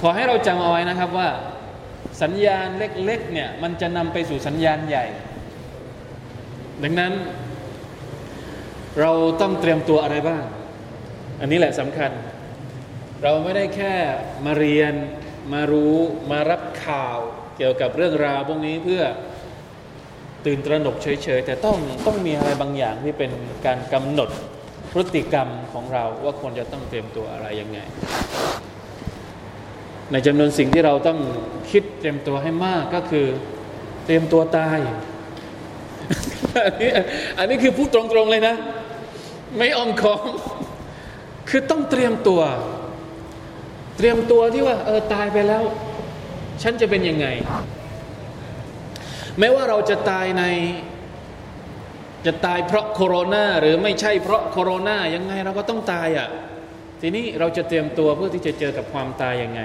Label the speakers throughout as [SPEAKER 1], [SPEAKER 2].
[SPEAKER 1] ขอให้เราจำเอาไว้นะครับว่า สัญญาณเล็กๆเนี่ยมันจะนำไปสู่สัญญาณใหญ่ ดังนั้น เราต้องเตรียมตัวอะไรบ้าง อันนี้แหละสำคัญ เราไม่ได้แค่มาเรียนมารู้มารับข่าวเกี่ยวกับเรื่องราวพวกนี้เพื่อตื่นตระหนกเฉยๆ แต่ต้องต้องมีอะไรบางอย่างที่เป็นการกำหนดพฤติกรรมของเราว่าควรจะต้องเตรียมตัวอะไรยังไง ในจำนวนสิ่งที่เราต้องคิดเตรียมตัวให้มากก็คือเตรียมตัวตาย อันนี้อันนี้คือพูดตรงๆเลยนะ ไม่ออมของคือต้องเตรียมตัว เตรียมตัวที่ว่า เออตายไปแล้ว ฉันจะเป็นยังไงแม้ว่าเราจะตายในจะตายเพราะโคโรนาหรือไม่ใช่เพราะโคโรนายังไงเราก็ต้องตายอะ่ะทีนี้เราจะเตรียมตัวเพื่อที่จะเจอกับความตายยังไง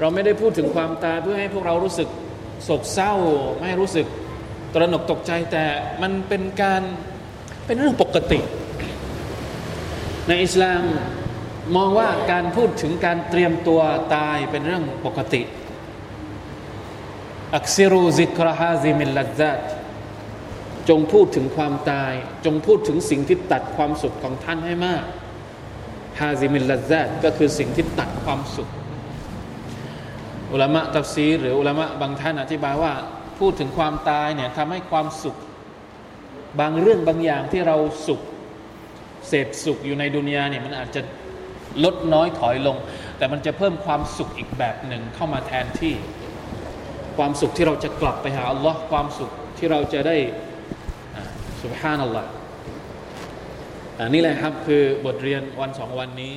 [SPEAKER 1] เราไม่ได้พูดถึงความตายเพื่อให้พวกเรารู้สึกโศกเศร้า ไม่รู้สึกตระหนกตกใจแต่มันเป็นการเป็นเรื่องปกติ ในอิสลามมองว่าการพูดถึงการเตรียมตัวตายเป็นเรื่องปกติ อักซิรูซิกราฮาซิมิลลัซาตจงพูดถึงความตาย จงพูดถึงสิ่งที่ตัดความสุขของท่านให้มากฮาซิมิลลัซาตก็คือสิ่งที่ตัดความสุข อุลามะตัฟซีหรืออุลามะบางท่านอธิบายว่า พูดถึงความตายเนี่ยทำให้ความสุข บางเรื่องบางอย่างที่เราสุขเสพสุขอยู่ในดุนยาเนี่ยมันอาจจะลดน้อยถอยลง แต่มันจะเพิ่มความสุขอีกแบบหนึ่งเข้ามาแทนที่ ความสุขที่เราจะกลับไปหาอัลลอฮ์ความสุขที่เราจะได้สุบฮานัลลอฮ์อันนี้แหละครับคือบทเรียนวันสองวันนี้